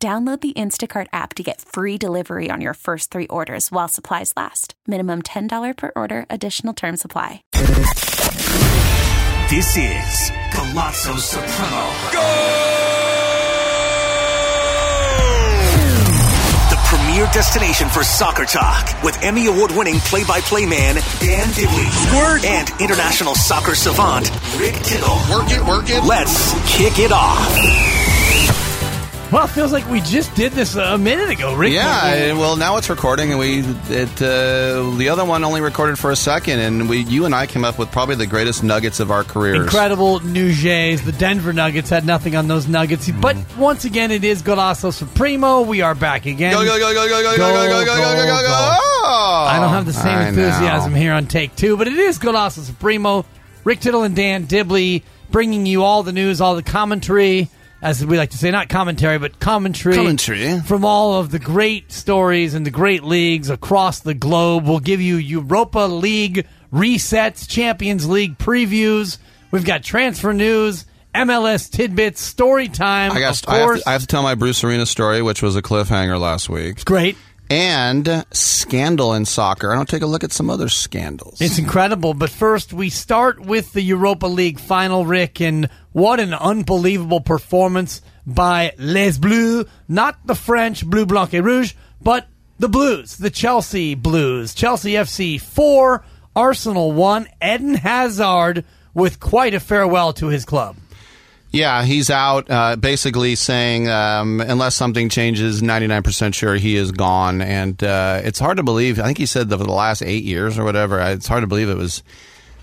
Download the Instacart app to get free delivery on your first three orders while supplies last. Minimum $10 per order, additional term supply. This is Palazzo Supremo. Go! The premier destination for soccer talk with Emmy award winning play by play man Dan Dibley and international soccer savant Rick Tittle. Work it, work it. Let's kick it off. Well, it feels like we just did this a minute ago, Rick. Yeah, well, now it's recording, and we it uh, the other one only recorded for a second, and we you and I came up with probably the greatest nuggets of our careers. Incredible Jays. The Denver Nuggets had nothing on those Nuggets. But once again, it is Golasso Supremo. We are back again. Go go go go go go go Go, go go go go, go go go. go! I don't have the same I know. enthusiasm here on take two, but it is Golasso Supremo. Rick Tittle and Dan Dibley bringing you all the news, all the commentary, as we like to say, not commentary, but commentary. Commentary. From all of the great stories and the great leagues across the globe. We'll give you Europa League resets, Champions League previews. We've got transfer news, MLS tidbits, story time. I got. I have, to, I have to tell my Bruce Arena story, which was a cliffhanger last week, great. And scandal in soccer. I don't take a look at some other scandals. It's incredible. But first, we start with the Europa League final, Rick, and what an unbelievable performance by Les Bleus, not the French Bleu Blanc et Rouge, but the Blues, the Chelsea Blues. Chelsea FC 4, Arsenal 1, Eden Hazard with quite a farewell to his club. Yeah, he's out, uh, basically saying um, unless something changes, ninety nine percent sure he is gone, and uh, it's hard to believe. I think he said that for the last eight years or whatever. It's hard to believe it was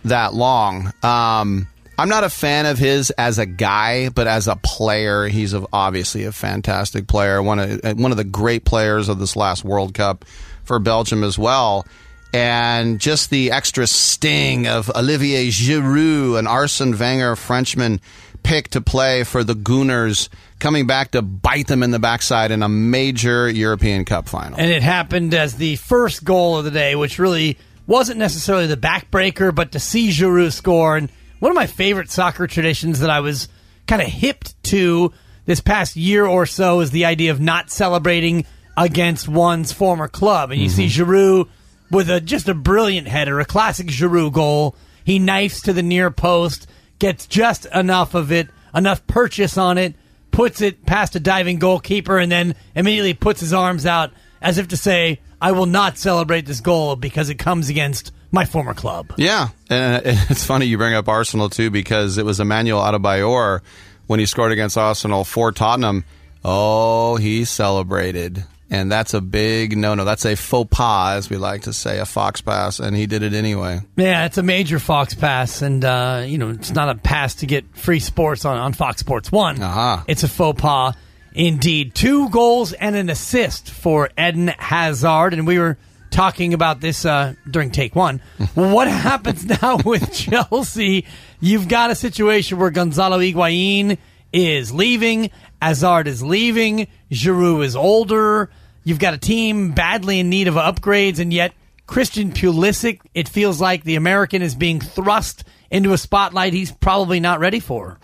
that long. Um, I'm not a fan of his as a guy, but as a player, he's obviously a fantastic player. One of uh, one of the great players of this last World Cup for Belgium as well. And just the extra sting of Olivier Giroud, an Arsene Wenger Frenchman picked to play for the Gooners, coming back to bite them in the backside in a major European Cup final. And it happened as the first goal of the day, which really wasn't necessarily the backbreaker, but to see Giroud score. And one of my favorite soccer traditions that I was kind of hipped to this past year or so is the idea of not celebrating against one's former club. And you see mm-hmm. Giroud with a just a brilliant header, a classic Giroud goal. He knifes to the near post, gets just enough of it, enough purchase on it, puts it past a diving goalkeeper, and then immediately puts his arms out as if to say, I will not celebrate this goal because it comes against my former club. Yeah, and uh, it's funny you bring up Arsenal too because it was Emmanuel Adebayor when he scored against Arsenal for Tottenham. Oh, he celebrated, and that's a big no-no. That's a faux pas, as we like to say, a fox pass, and he did it anyway. Yeah, it's a major Fox pass, and uh, you know it's not a pass to get free sports on, on Fox Sports One. Aha. It's a faux pas, indeed. Two goals and an assist for Eden Hazard, and we were talking about this uh, during take one. what happens now with Chelsea? You've got a situation where Gonzalo Higuain is leaving, Hazard is leaving, Giroud is older. You've got a team badly in need of upgrades, and yet Christian Pulisic, it feels like the American is being thrust into a spotlight he's probably not ready for.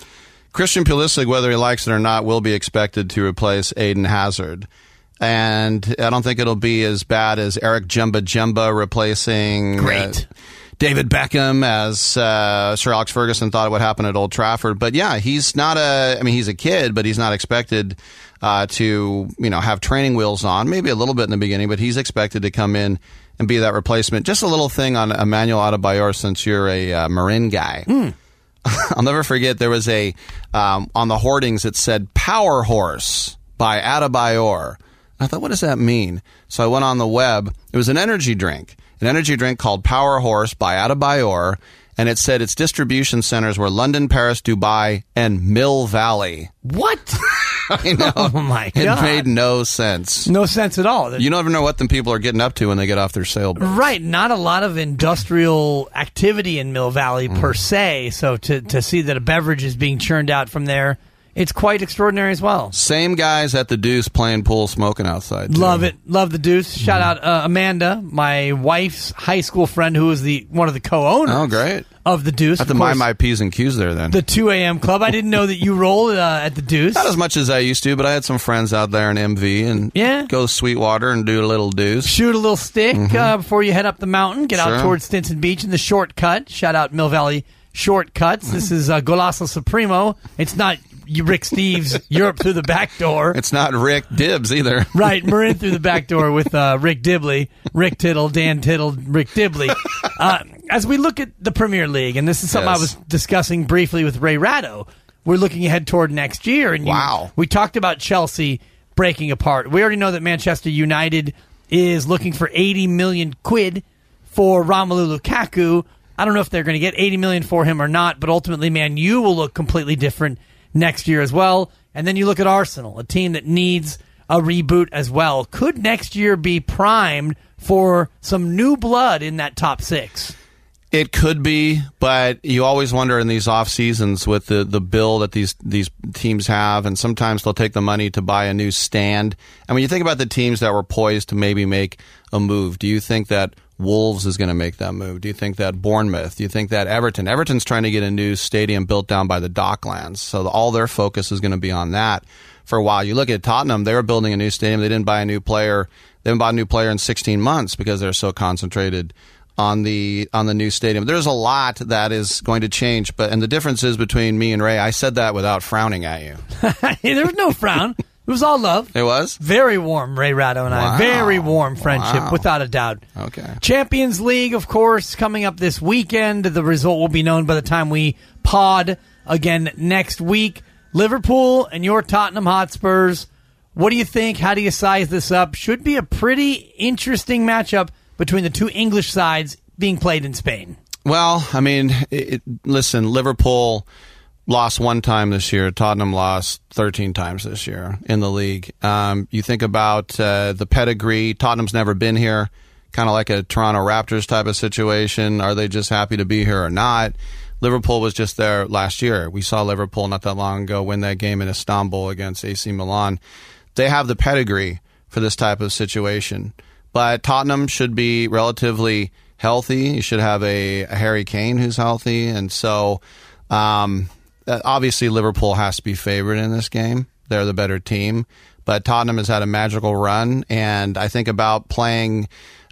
Christian Pulisic, whether he likes it or not, will be expected to replace Eden Hazard. And I don't think it'll be as bad as Eric Djemba-Djemba replacing Great. uh, David Beckham, as uh, Sir Alex Ferguson thought it would happen at Old Trafford. But yeah, he's not a. I mean, he's a kid, but he's not expected uh, to you know have training wheels on. Maybe a little bit in the beginning, but he's expected to come in and be that replacement. Just a little thing on Emmanuel Adebayor, since you're a uh, Marin guy. I'll never forget there was a um, on the hoardings it said "Power Horse" by Adebayor. I thought, what does that mean? So I went on the web. It was an energy drink, an energy drink called Power Horse by Adebayor, and it said its distribution centers were London, Paris, Dubai, and Mill Valley. What? I know. Oh, my god! It made no sense. No sense at all. You never know what them people are getting up to when they get off their sailboat. Right, not a lot of industrial activity in Mill Valley Mm. per se. So to to see that a beverage is being churned out from there, it's quite extraordinary as well. Same guys at the Deuce playing pool, smoking outside. too. Love it, love the Deuce. Shout out uh, Amanda, my wife's high school friend, who is the one of the co-owners. Oh, great. of the Deuce. I have to Of mind course, my p's and q's there then. the two a.m. club. I didn't know that you rolled uh, at the Deuce. Not as much as I used to, but I had some friends out there in MV and Yeah. go to Sweetwater and do a little Deuce. Shoot a little stick uh, before you head up the mountain. Get out Mm-hmm. Towards Stinson Beach and the shortcut. Shout out Mill Valley Shortcuts. This is uh, Golasso Supremo. It's not Rick Steves Europe through the back door. It's not Rick Dibbs either. Right, Marin through the back door with uh, Rick Dibley, Rick Tittle, Dan Tittle, Rick Dibley. Uh, as we look at the Premier League, and this is something I was discussing briefly with Ray Ratto, we're looking ahead toward next year. And you- Wow. we talked about Chelsea breaking apart. We already know that Manchester United is looking for 80 million quid for Romelu Lukaku. I don't know if they're going to get 80 million for him or not, but ultimately, Man U will look completely different next year as well. And then you look at Arsenal, a team that needs a reboot as well. Could next year be primed for some new blood in that top six? It could be, but you always wonder in these off seasons with the, the bill that these these teams have, and sometimes they'll take the money to buy a new stand. And when you think about the teams that were poised to maybe make a move, do you think that Wolves is going to make that move? Do you think that Bournemouth? Do you think that Everton? Everton's trying to get a new stadium built down by the Docklands, so all their focus is going to be on that for a while. You look at Tottenham; they were building a new stadium. They didn't buy a new player. They haven't bought a new player in 16 months because they're so concentrated on the on the new stadium. There's a lot that is going to change, but and the difference is between me and Ray. I said that without frowning at you. there was no frown. It was all love. It was Very warm, Ray Ratto and I. Wow. Very warm friendship, Wow. without a doubt. okay. Champions League, of course, coming up this weekend. The result will be known by the time we pod again next week. Liverpool and your Tottenham Hotspurs. What do you think? How do you size this up? Should be a pretty interesting matchup between the two English sides being played in Spain. Well, I mean, it- listen, Liverpool lost one time this year. Tottenham lost 13 times this year in the league. Um, you think about uh, the pedigree. Tottenham's never been here, kind of like a Toronto Raptors type of situation. Are they just happy to be here or not? Liverpool was just there last year. We saw Liverpool not that long ago win that game in Istanbul against AC Milan. They have the pedigree for this type of situation. But Tottenham should be relatively healthy. You should have a, a Harry Kane who's healthy. And so, um, uh, obviously, Liverpool has to be favored in this game. They're the better team. But Tottenham has had a magical run. And I think about playing,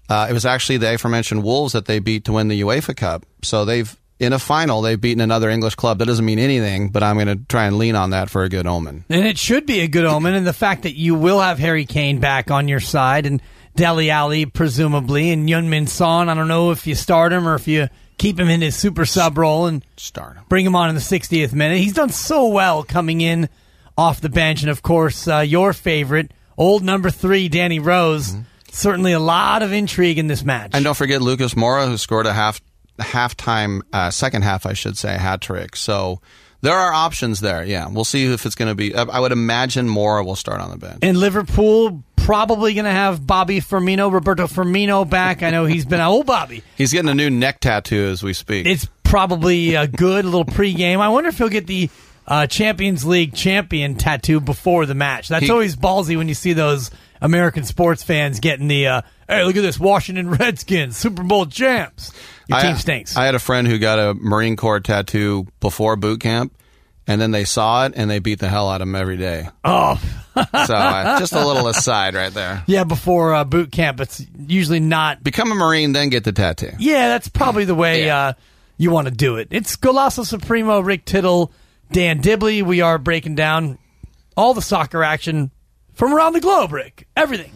uh, it was actually the aforementioned Wolves that they beat to win the UEFA Cup. So they've, in a final, they've beaten another English club. That doesn't mean anything, but I'm going to try and lean on that for a good omen. And it should be a good omen. And the fact that you will have Harry Kane back on your side and Dele Alli, presumably, and Heung-min Son. I don't know if you start him or if you keep him in his super sub role and Start 'em. bring him on in the 60th minute. He's done so well coming in off the bench. And of course, uh, your favorite, old number three, Danny Rose. Certainly a lot of intrigue in this match. And don't forget Lucas Moura, who scored a half halftime, uh, second half, I should say, hat trick. So there are options there. Yeah, we'll see if it's going to be. I would imagine Moura will start on the bench. And Liverpool probably going to have Bobby Firmino, Roberto Firmino back. I know he's been old Bobby. He's getting a new neck tattoo as we speak. It's probably a good, a little pregame. I wonder if he'll get the uh, Champions League champion tattoo before the match. That's He- always ballsy when you see those American sports fans getting the, uh, hey, look at this, Washington Redskins, Super Bowl champs. Your I- stinks. I had a friend who got a Marine Corps tattoo before boot camp, and then they saw it and they beat the hell out of him every day. oh, So uh, just a little aside right there. yeah, before uh, boot camp. It's usually not Become a Marine, then get the tattoo. Yeah, that's probably the way Yeah. uh, you want to do it. It's Golasso Supremo, Rick Tittle, Dan Dibley. We are breaking down all the soccer action from around the globe, Rick. Everything.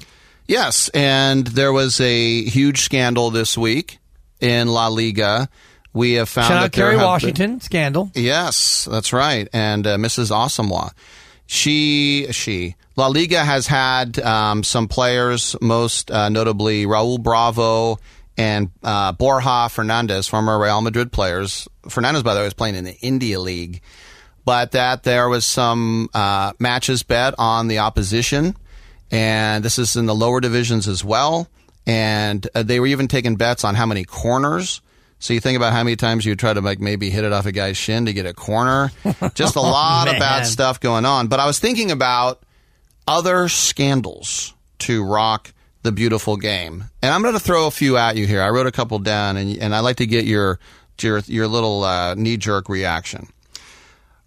Yes, and there was a huge scandal this week in La Liga. We have found Shout out Kerry have been- Washington, scandal. Yes, that's right. And uh, Mrs. Asamoah. She, she, La Liga has had um, some players, most uh, notably Raul Bravo and uh, Borja Fernandez, former Real Madrid players. Fernandez, by the way, is playing in the India League. but that there was some uh, matches bet on the opposition, and this is in the lower divisions as well. And uh, they were even taking bets on how many corners. So you think about how many times you try to like maybe hit it off a guy's shin to get a corner. Just a lot of bad stuff going on. But I was thinking about other scandals to rock the beautiful game. And I'm going to throw a few at you here. I wrote a couple down, and and I'd like to get your your your little uh, knee jerk reaction.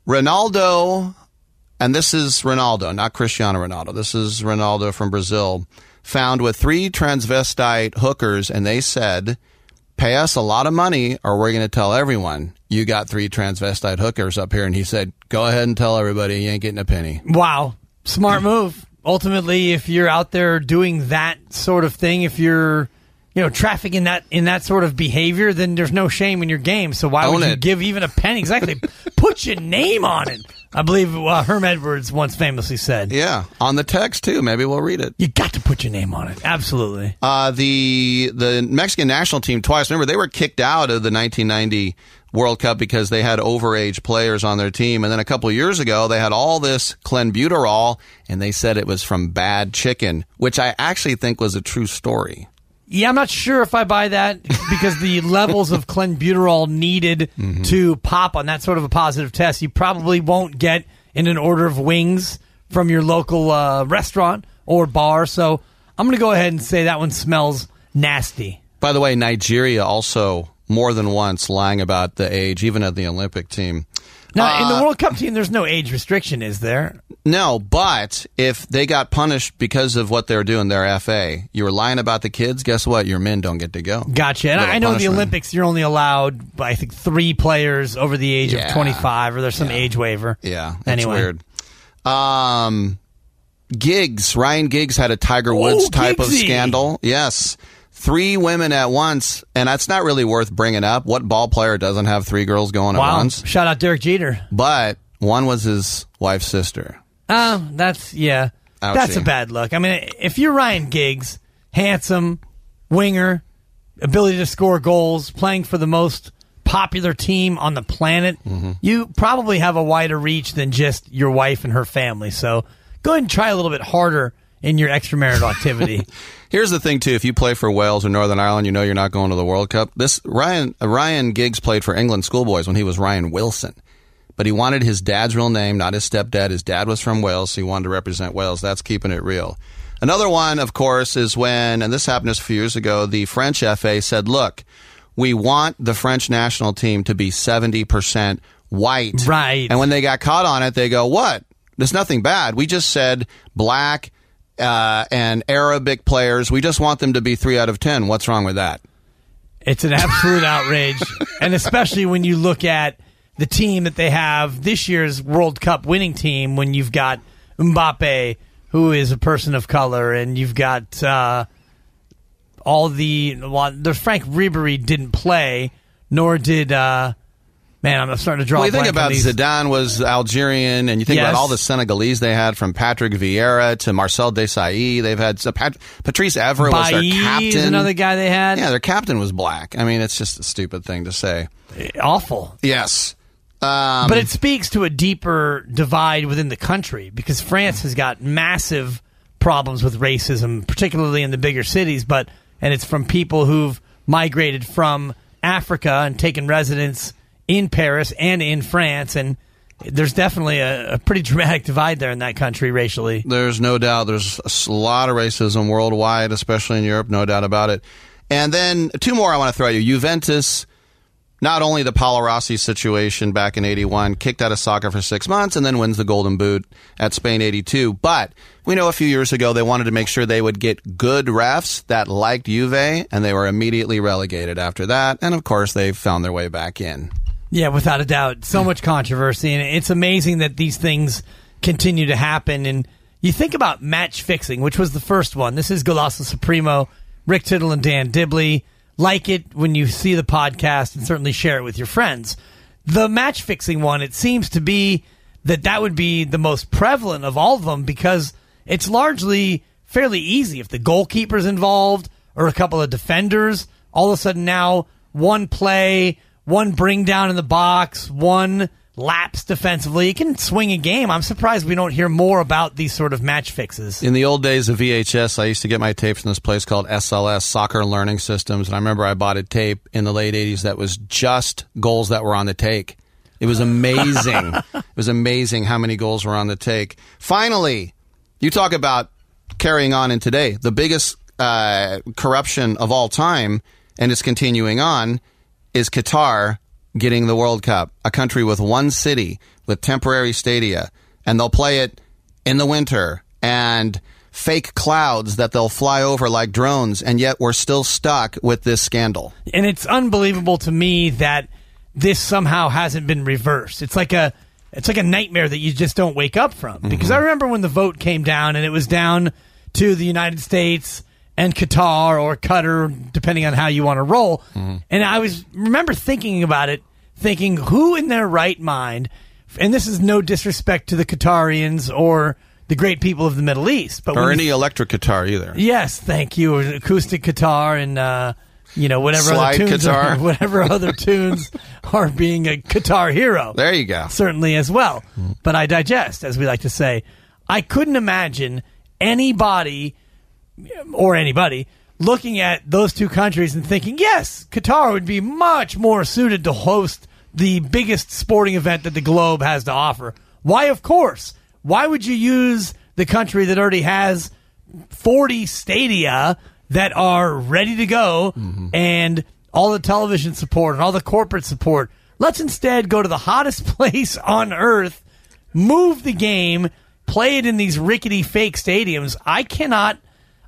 Ronaldo, and this is Ronaldo, not Cristiano Ronaldo. This is Ronaldo from Brazil, found with three transvestite hookers, and they said, "Pay us a lot of money, or we're going to tell everyone you got three transvestite hookers up here." And he said, "Go ahead and tell everybody you ain't getting a penny." Wow. Smart move. Ultimately, if you're out there doing that sort of thing, if you're you know traffic in that in that sort of behavior, then there's no shame in your game. So why Own would you it. give even a penny? Exactly. Put your name on it. I believe uh, Herm Edwards once famously said, Yeah, on the text too. Maybe we'll read it. "You got to put your name on it." Absolutely. Uh, the the Mexican national team twice. Remember, they were kicked out of the 1990 World Cup because they had overage players on their team, and then a couple of years ago they had all this clenbuterol, and they said it was from bad chicken, which I actually think was a true story. Yeah, I'm not sure if I buy that because the levels of clenbuterol needed Mm-hmm. to pop on that sort of a positive test, you probably won't get in an order of wings from your local uh, restaurant or bar. So I'm going to go ahead and say that one smells nasty. By the way, Nigeria also more than once lying about the age, even at the Olympic team. Now, in Uh, the World Cup team, there's no age restriction, is there? No, but if they got punished because of what they're doing, their FA, you were lying about the kids. Guess what? Your men don't get to go. Gotcha. And Little I know in the. Olympics, you're only allowed, I think, three players over the age Yeah. of 25, or there's some age waiver. Yeah, it's Anyway. weird. Um, Giggs, Ryan Giggs had a Tiger Woods type of Giggsy. scandal. Yes, three women at once, and that's not really worth bringing up. What ball player doesn't have three girls going at once? Shout out Derek Jeter. But one was his wife's sister. Oh, that's yeah. Ouchie. That's a bad look. I mean, if you're Ryan Giggs, handsome, winger, ability to score goals, playing for the most popular team on the planet, Mm-hmm. you probably have a wider reach than just your wife and her family. So go ahead and try a little bit harder in your extramarital activity. Here's the thing too: if you play for Wales or Northern Ireland, you know you're not going to the World Cup. This Ryan uh, Ryan Giggs played for England schoolboys when he was Ryan Wilson, but he wanted his dad's real name, not his stepdad. His dad was from Wales, so he wanted to represent Wales. That's keeping it real. Another one, of course, is when, and this happened just a few years ago, the French FA said, "Look, we want the French national team to be 70 percent white." Right. And when they got caught on it, they go, "What? There's nothing bad. We just said black." Uh, and Arabic players. We just want them to be three out of ten. What's wrong with that? It's an absolute outrage. And especially when you look at the team that they have this year's World Cup winning team, when you've got Mbappe, who is a person of color, and you've got uh, all the. Well, the Frank Ribery didn't play, nor did. Uh, man, I'm starting to draw. Well, you think about. Zidane was Algerian, and you think Yes. about all the Senegalese they had from Patrick Vieira to Marcel Desailly. They've had so Pat, Patrice Evra was their captain. is another guy they had. Yeah, their captain was black. I mean, it's just a stupid thing to say. Awful. Yes. Um, But it speaks to a deeper divide within the country because France has got massive problems with racism, particularly in the bigger cities. But and it's from people who've migrated from Africa and taken residence in Paris and in France, and there's definitely a, a pretty dramatic divide there in that country racially. There's no doubt there's a lot of racism worldwide, especially in Europe, no doubt about it. And then two more I want to throw at you. Juventus, not only the Paolo Rossi situation back in 81, kicked out of soccer for six months and then wins the Golden Boot at Spain 82. But we know a few years ago they wanted to make sure they would get good refs that liked Juve, and they were immediately relegated after that. And of course, they found their way back in. Yeah, without a doubt. So hmm. much controversy, and it's amazing that these things continue to happen. And you think about match fixing, which was the first one. This is Golasso Supremo, Rick Tittle, and Dan Dibley. Like it when you see the podcast, and certainly share it with your friends. The match fixing one, it seems to be that that would be the most prevalent of all of them because it's largely fairly easy. If the goalkeeper's involved or a couple of defenders, all of a sudden now one play, one bring down in the box, one lapse defensively. He can swing a game. I'm surprised we don't hear more about these sort of match fixes. In the old days of VHS, I used to get my tapes from this place called SLS, Soccer Learning Systems. And I remember I bought a tape in the late 80s that was just goals that were on the take. It was amazing. it was amazing how many goals were on the take. Finally, you talk about carrying on in today. The biggest uh, corruption of all time, and it's continuing on, is Qatar getting the World Cup, a country with one city with temporary stadia, and they'll play it in the winter and fake clouds that they'll fly over like drones, and yet we're still stuck with this scandal. And it's unbelievable to me that this somehow hasn't been reversed. It's like a it's like a nightmare that you just don't wake up from. Because mm-hmm. I remember when the vote came down and it was down to the United States and Qatar or Qatar, depending on how you want to roll. And I was remember thinking about it, thinking who in their right mind, and this is no disrespect to the Qatarians or the great people of the Middle East, but Or when you- any electric guitar either. Yes, thank you. Acoustic guitar and uh, you know whatever Slide other tunes guitar. are, whatever other tunes are being a guitar hero. There you go. Certainly as well. But I digest, as we like to say. I couldn't imagine anybody or anybody looking at those two countries and thinking, yes, Qatar would be much more suited to host the biggest sporting event that the globe has to offer. Why, of course. Why would you use the country that already has 40 stadia that are ready to go mm-hmm. and all the television support and all the corporate support? Let's instead go to the hottest place on earth, move the game, play it in these rickety fake stadiums. I cannot.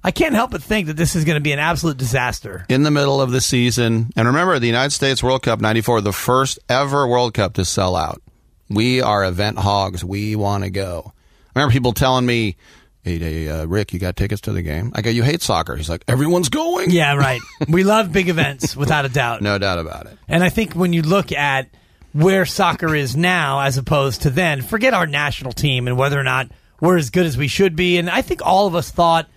I can't help but think that this is going to be an absolute disaster. in the middle of the season. And remember, the United States World Cup 94, the first ever World Cup to sell out. We are event hogs. We want to go. I remember people telling me, hey, hey uh, Rick, you got tickets to the game? I go, you hate soccer. He's like, everyone's going. Yeah, right. we love big events, without a doubt. No doubt about it. And I think when you look at where soccer is now as opposed to then, forget our national team and whether or not we're as good as we should be. And I think all of us thought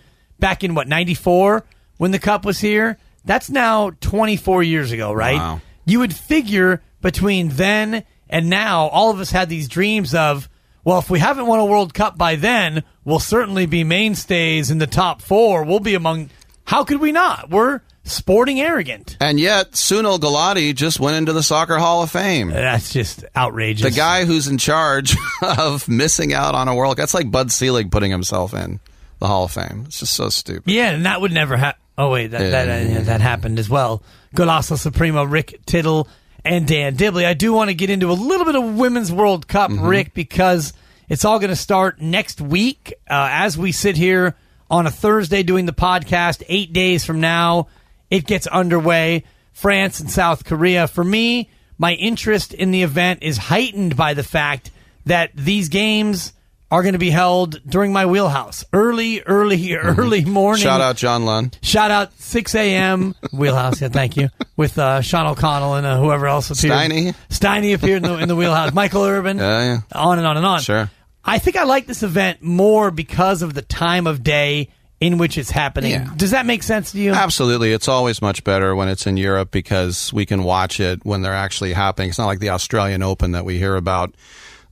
back in what, 94 when the cup was here? That's now 24 years ago, right? Wow. You would figure between then and now, all of us had these dreams of, well, if we haven't won a World Cup by then, we'll certainly be mainstays in the top four. We'll be among. How could we not? We're sporting arrogant. And yet, Sunil Gulati just went into the Soccer Hall of Fame. That's just outrageous. The guy who's in charge of missing out on a World Cup. That's like Bud Selig putting himself in the Hall of Fame. It's just so stupid. Yeah, and that would never happen. Oh wait, that that, Yeah. uh, that happened as well. Golasso Supremo, Rick Tittle, and Dan Dibley. I do want to get into a little bit of Women's World Cup, Rick, because it's all going to start next week uh, as we sit here on a Thursday doing the podcast. Eight days from now, it gets underway. France and South Korea. For me, my interest in the event is heightened by the fact that these games are going to be held during my wheelhouse. Early, early, early morning. Shout out John Lund. Shout out 6 a.m. wheelhouse. Yeah, thank you. With uh, Sean O'Connell and uh, whoever else appeared. Steiny. Steiny appeared in the, in the wheelhouse. Michael Urban. Yeah, yeah. On and on and on. Sure. I think I like this event more because of the time of day in which it's happening. Yeah. Does that make sense to you? Absolutely. It's always much better when it's in Europe because we can watch it when they're actually happening. It's not like the Australian Open that we hear about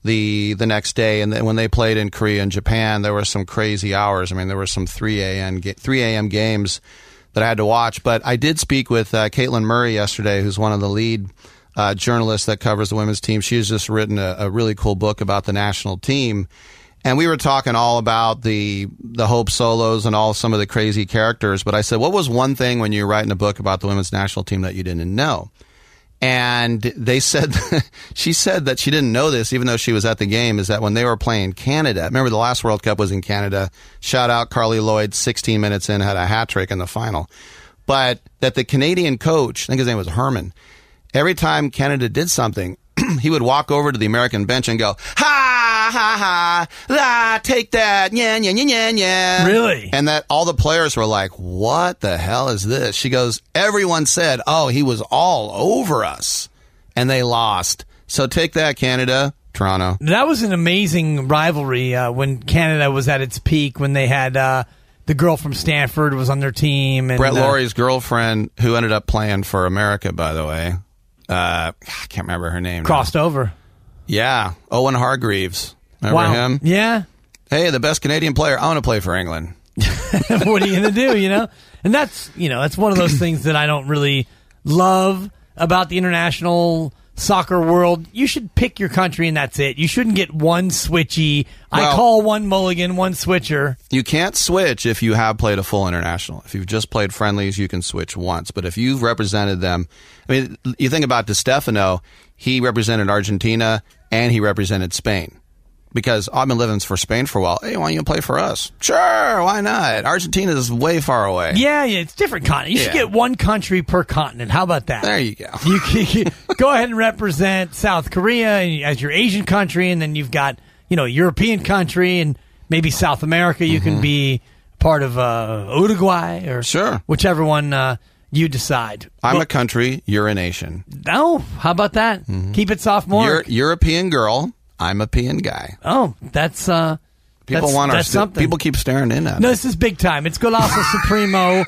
the the next day. And then when they played in Korea and Japan, there were some crazy hours. I mean, there were some 3 a.m. 3 a.m. games that I had to watch. But I did speak with uh, Caitlin Murray yesterday, who's one of the lead uh, journalists that covers the women's team. She's just written a, a really cool book about the national team. And we were talking all about the the Hope solos and all some of the crazy characters. But I said, what was one thing when you were writing a book about the women's national team that you didn't know? And they said, she said that she didn't know this, even though she was at the game, is that when they were playing Canada, remember the last World Cup was in Canada. Shout out Carli Lloyd, 16 minutes in, had a hat trick in the final. But that the Canadian coach, I think his name was Herdman, every time Canada did something, he would walk over to the American bench and go, ha, ha, ha, ah, take that, yeah, yeah, yeah, yeah, yeah. Really? And that all the players were like, what the hell is this? She goes, everyone said, oh, he was all over us. And they lost. So take that, Canada, Toronto. That was an amazing rivalry uh, when Canada was at its peak, when they had uh, the girl from Stanford was on their team. And, Brett uh, Lawrie's girlfriend, who ended up playing for America, by the way. Uh, I can't remember her name. now. crossed over. Yeah, Owen Hargreaves. Remember wow. him? Yeah. Hey, the best Canadian player. I want to play for England. what are you going to do, you know? And that's, you know, that's one of those things that I don't really love about the international soccer world. You should pick your country and that's it. You shouldn't get one switchy. I call one mulligan, one switcher. You can't switch if you have played a full international. If you've just played friendlies, you can switch once. But if you've represented them, I mean, you think about DiStefano, he represented Argentina and he represented Spain. Because I've been living for Spain for a while. Hey, why don't you play for us? Sure, why not? Argentina is way far away. Yeah, yeah, it's different continent. You should get one country per continent. How about that? There you go. You can go ahead and represent South Korea as your Asian country, and then you've got you know European country and maybe South America. You can be part of uh, Uruguay or Mm-hmm. Sure. whichever one uh, you decide. I'm Well, a country, you're a nation. oh, how about that? Keep it sophomore. You're European girl, I'm a peon guy. oh, that's uh, People that's, want our that's st- something. people keep staring in at us. No, me. this is big time. It's Golazo Supremo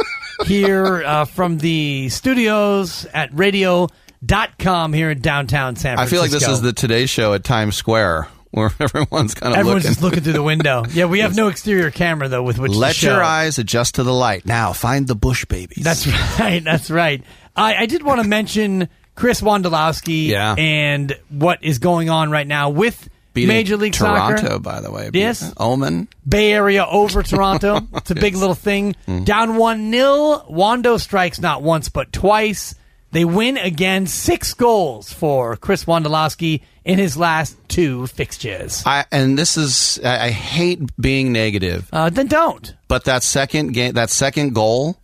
here uh, from the studios at radio.com here in downtown San Francisco. I feel like this is the Today Show at Times Square where everyone's kind of Everyone's looking. just looking through the window. Yeah, we have no exterior camera, though, with which to Let show. your eyes adjust to the light. Now find the bush babies. That's right. That's right. I, I did want to mention Chris Wondolowski Yeah. and what is going on right now with Beating Major League Toronto, Soccer. by the way. Yes. Omen. Bay Area over Toronto. It's a big little thing. Mm-hmm. Down 1 0. Wando strikes not once but twice. They win again. Six goals for Chris Wondolowski in his last two fixtures. I and this is I, I hate being negative, Uh, then don't. but that second game, that second goal,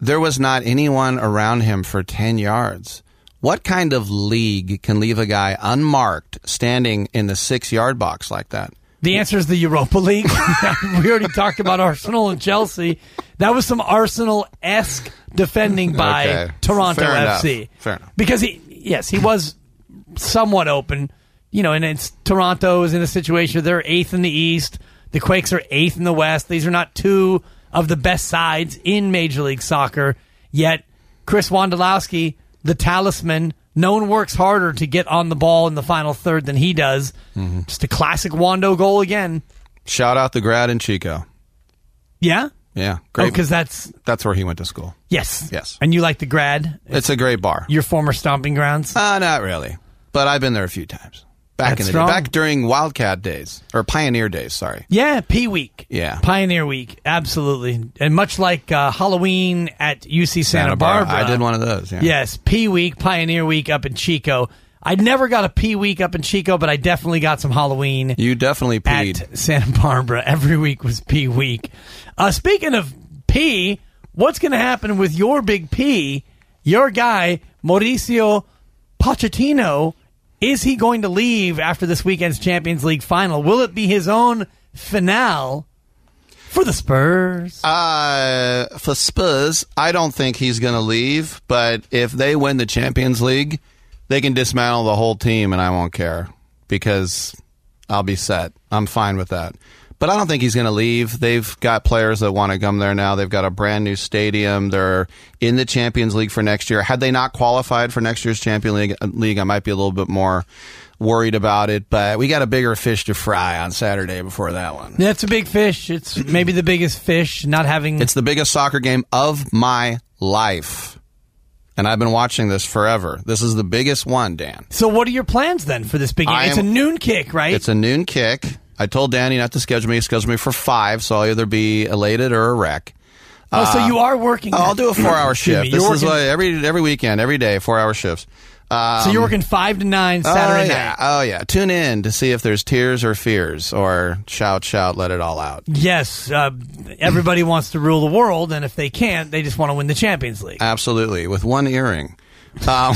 there was not anyone around him for ten yards. What kind of league can leave a guy unmarked standing in the six yard box like that? The answer is the Europa League. we already talked about Arsenal and Chelsea. That was some Arsenal esque defending by Okay. Toronto Fair enough. FC. Fair enough. Because he, yes, he was somewhat open, you know, and it's Toronto is in a situation where they're eighth in the East. The Quakes are eighth in the West. These are not two of the best sides in Major League Soccer. Yet Chris Wondolowski, the talisman, no one works harder to get on the ball in the final third than he does. Mm-hmm. Just a classic Wando goal again. Shout out the grad in Chico. Yeah, Yeah, great. because that's that's where he went to school. yes, Yes. And you like the grad, It's a great bar. your former stomping grounds. Uh, not really, but I've been there a few times. Back That's in the day, back during Wildcat days or Pioneer days. Sorry. Yeah, P Week. Yeah. Pioneer Week. Absolutely. And much like uh, Halloween at UC Santa, Bar- Barbara. I did one of those. Yeah. Yes, P Week, Pioneer Week up in Chico. I never got a P Week up in Chico, but I definitely got some Halloween You definitely peed. at Santa Barbara. Every week was P Week. Uh, speaking of P, what's going to happen with your big P? Your guy, Mauricio Pochettino, is he going to leave after this weekend's Champions League final? Will it be his own finale for the Spurs? Uh, for Spurs, I don't think he's going to leave. But if they win the Champions League, they can dismantle the whole team, and I won't care because I'll be set. I'm fine with that. But I don't think he's going to leave. They've got players that want to come there now. They've got a brand new stadium. They're in the Champions League for next year. Had they not qualified for next year's Champions League, uh, league I might be a little bit more worried about it. But we got a bigger fish to fry on Saturday before that one. That's a big fish. It's maybe the biggest fish. Not having It's the biggest soccer game of my life. And I've been watching this forever. This is the biggest one, Dan. So, what are your plans then for this big game? I It's a noon kick, right? It's a noon kick. I told Danny not to schedule me. Schedule me for five, so I'll either be elated or a wreck. oh, so you are working. I'll do a four-hour shift. This is working- what every every weekend, every day, four-hour shifts. Um, So you're working five to nine Saturday oh, yeah. night. Oh yeah. Tune in to see if there's tears or fears or shout, shout, let it all out. Yes, uh, everybody wants to rule the world, and if they can't, they just want to win the Champions League. Absolutely, with one earring. Um,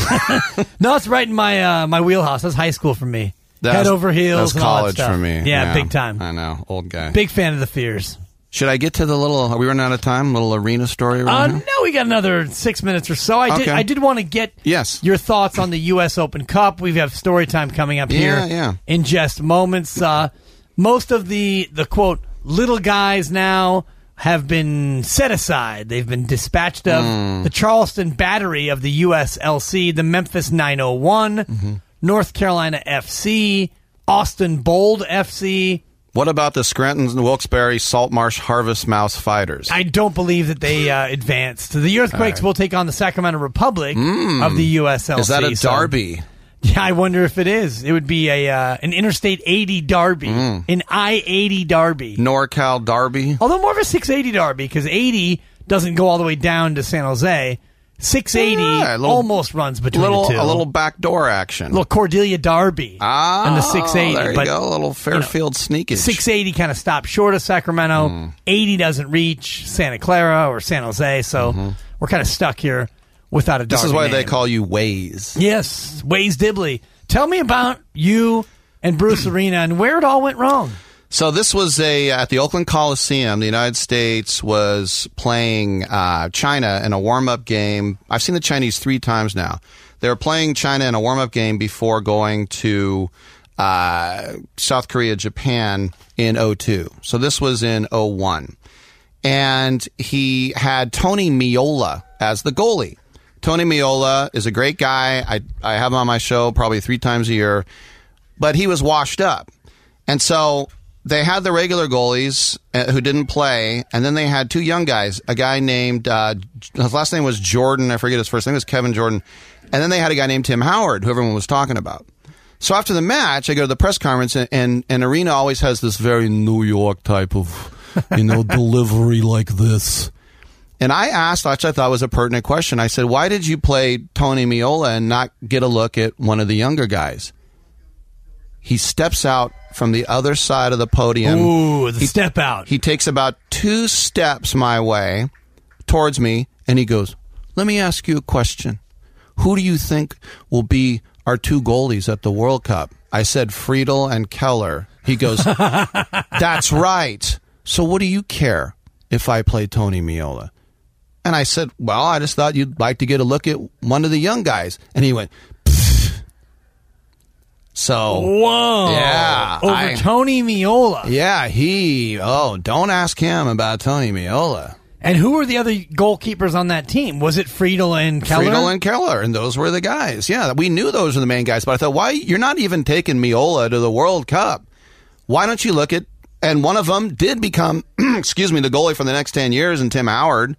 no, it's right in my uh, my wheelhouse. That's high school for me. That's- Head over heels. That's all that college for me. Yeah, big time. I know, old guy. Big fan of the Fears. Should I get to the little? Are we running out of time? Little arena story. Uh, Right no, we got another six minutes or so. I did. I did want to get Yes. your thoughts on the U.S. Open Cup. We have story time coming up here Yeah, yeah. in just moments. Uh, most of the the quote little guys now have been set aside. They've been dispatched of Hmm. the Charleston battery of the USLC, the Memphis 901. North Carolina FC, Austin Bold FC. What about the Scranton Wilkes-Barre Saltmarsh Harvest Mouse Fighters? I don't believe that they uh, advanced. The Earthquakes will take on the Sacramento Republic of the USLC. Hmm. Is that a so- derby? yeah, I wonder if it is. It would be a uh, an Interstate 80 derby, Hmm. an I 80 derby. NorCal Derby? Although more of a 680 derby because 80 doesn't go all the way down to San Jose. 680 Yeah, little- almost runs between little, the two. a little backdoor action. A little Cordelia Darby ah, and the 680. There you but go, a little Fairfield sneakage. 680 kind of stops short of Sacramento. Hmm. 80 doesn't reach Santa Clara or San Jose. So we're kind of stuck here without a. Mm-hmm. this is why they call you Waze. Yes, Waze Dibley. Tell me about you and Bruce Arena and where it all went wrong. So this was a at the Oakland Coliseum. The United States was playing uh, China in a warm up game. I've seen the Chinese three times now. They were playing China in a warm up game before going to uh, South Korea, Japan in 02. So this was in 01. and he had Tony Meola as the goalie. Tony Meola is a great guy. I, I have him on my show probably three times a year, but he was washed up. And so they had the regular goalies uh, who didn't play, and then they had two young guys. A guy named, uh, his last name was Jordan. I forget his first name was Kevin Jordan. And then they had a guy named Tim Howard, who everyone was talking about. So after the match, I go to the press conference, and, and, and Arena always has this very New York type of, you know, delivery like this. And I asked, which I thought was a pertinent question. I said, "Why did you play Tony Meola and not get a look at one of the younger guys?" He steps out from the other side of the podium. Ooh, the step out. He takes about two steps my way towards me, and he goes, "Let me ask you a question. Who do you think will be our two goalies at the World Cup?" I said, "Friedel and Keller." He goes, "That's right. So what do you care if I play Tony Meola?" And I said, Well, I just thought you'd like to get a look at one of the young guys. And he went. So, Whoa. Yeah, Over I- Tony Meola. yeah, he, oh, don't ask him about Tony Meola. And who were the other goalkeepers on that team? Was it Friedel and Keller? Friedel and Keller, and those were the guys. Yeah, we knew those were the main guys, but I thought, why, you're not even taking Meola to the World Cup. Why don't you look at, and one of them did become, excuse me, the goalie for the next 10 years, and Tim Howard.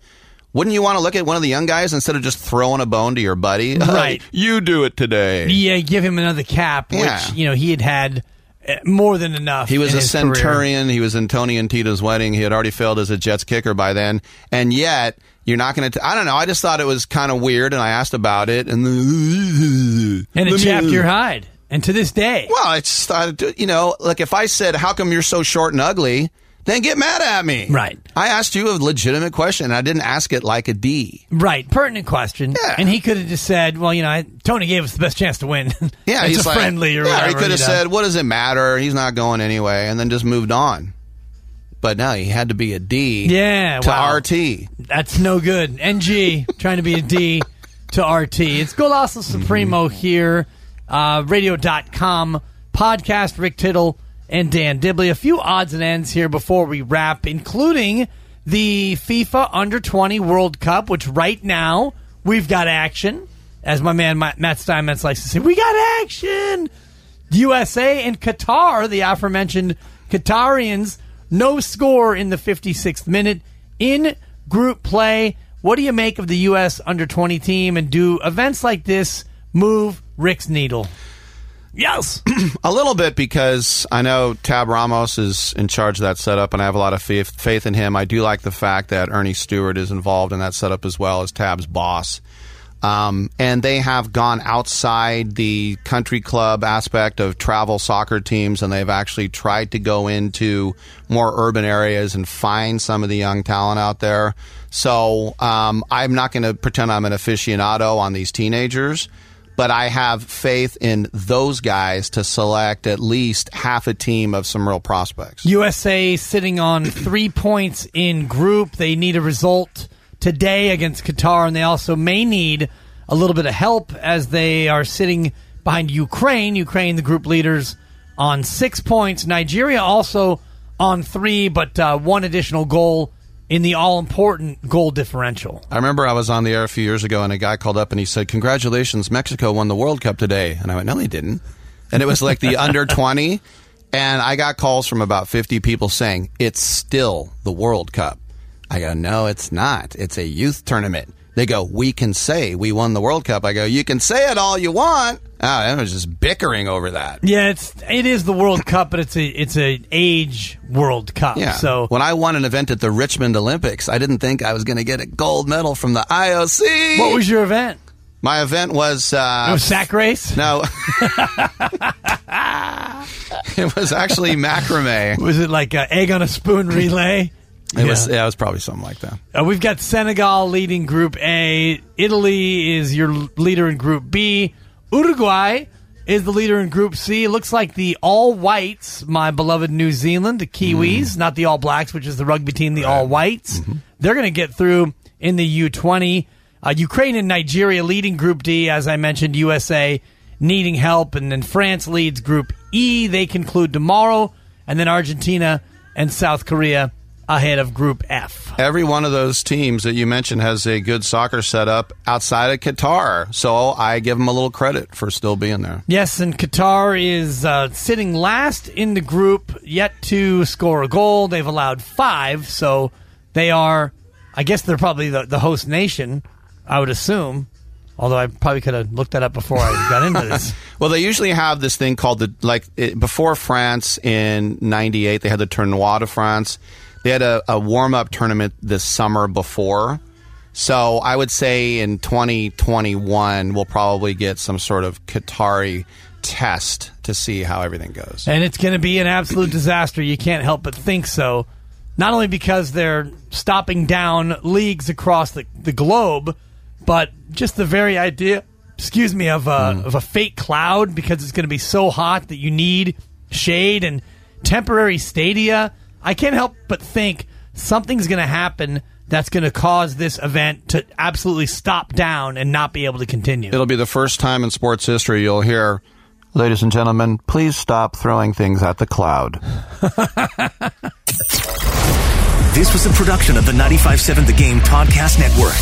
Wouldn't you want to look at one of the young guys instead of just throwing a bone to your buddy? Right. you do it today. yeah, give him another cap, Yeah. which, you know, he had had uh, more than enough. He was a his career. centurion. He was in Tony and Tita's wedding. He had already failed as a Jets kicker by then. And yet, you're not going to. I don't know. I just thought it was kind of weird, and I asked about it, and the, And it chapped your hide. And to this day. Well, I just you know, like if I said, "How come you're so short and ugly?" Then get mad at me. Right. I asked you a legitimate question. and I didn't ask it like a D. Right, pertinent question. Yeah. And he could have just said, "Well, you know, I, Tony gave us the best chance to win. Yeah, it's he's a like, friendly or yeah, whatever." he could have you know. said, "What does it matter? He's not going anyway," and then just moved on. But no, he had to be a D. Yeah, to wow. RT. That's no good. NG trying to be a D to RT. It's Golasso Supremo here, uh, radio.com podcast. Rick Tittle and Dan Dibley. A few odds and ends here before we wrap, including the FIFA Under 20 World Cup, which right now we've got action. As my man Matt Steinmetz likes to say, we got action. USA and Qatar, the aforementioned Qatarians, no score in the 56th minute in group play. What do you make of the U.S. under 20 team and do events like this move Rick's needle? Yes. A little bit because I know Tab Ramos is in charge of that setup, and I have a lot of faith, faith in him. I do like the fact that Earnie Stewart is involved in that setup as well as Tab's boss. Um, and they have gone outside the country club aspect of travel soccer teams, and they've actually tried to go into more urban areas and find some of the young talent out there. So um, I'm not going to pretend I'm an aficionado on these teenagers but I have faith in those guys to select at least half a team of some real prospects. USA sitting on three points in group. They need a result today against Qatar, and they also may need a little bit of help as they are sitting behind Ukraine. Ukraine, the group leaders, on six points. Nigeria also on three, but uh, one additional goal in the all important goal differential. I remember I was on the air a few years ago and a guy called up and he said, Congratulations, Mexico won the World Cup today. And I went, No, they didn't. And it was like the under 20. And I got calls from about 50 people saying, It's still the World Cup. I go, No, it's not. It's a youth tournament. They go, We can say we won the World Cup. I go, You can say it all you want. Oh, I was just bickering over that. Yeah, it's it is the World Cup, but it's a it's a age World Cup. Yeah. So when I won an event at the Richmond Olympics, I didn't think I was going to get a gold medal from the IOC. what was your event? my event? Was uh, was sack race. no, it was actually macrame. Was it like a egg on a spoon relay? It was yeah, it was probably something like that. Uh, we've got Senegal leading Group A. Italy is your leader in Group B. Uruguay is the leader in Group C. It looks like the All Whites, my beloved New Zealand, the Kiwis, not the All Blacks, which is the rugby team, the All Whites. They're going to get through in the U20. Uh, Ukraine and Nigeria leading Group D, as I mentioned, USA needing help. And then France leads Group E. They conclude tomorrow. And then Argentina and South Korea ahead of Group F. Every one of those teams that you mentioned has a good soccer setup outside of Qatar, so I give them a little credit for still being there. Yes, and Qatar is uh, sitting last in the group, yet to score a goal. They've allowed five, so they are, I guess they're probably the, the host nation, I would assume. Although I probably could have looked that up before I got into this. Well, they usually have this thing called the like it, before France in '98. They had the Tournoi de France. They had a, a warm up tournament this summer before. So I would say in 2021 we'll probably get some sort of Qatari test to see how everything goes. and it's going to be an absolute disaster. You can't help but think so. Not only because they're stopping down leagues across the, the globe, but just the very idea, excuse me, of a, mm. of a fake cloud because it's going to be so hot that you need shade and temporary stadia. I can't help but think something's going to happen that's going to cause this event to absolutely stop down and not be able to continue. It'll be the first time in sports history you'll hear, ladies and gentlemen, please stop throwing things at the cloud. This was a production of the 957 The Game Podcast Network.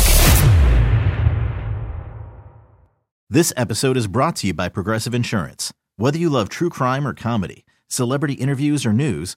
This episode is brought to you by Progressive Insurance. Whether you love true crime or comedy, celebrity interviews or news,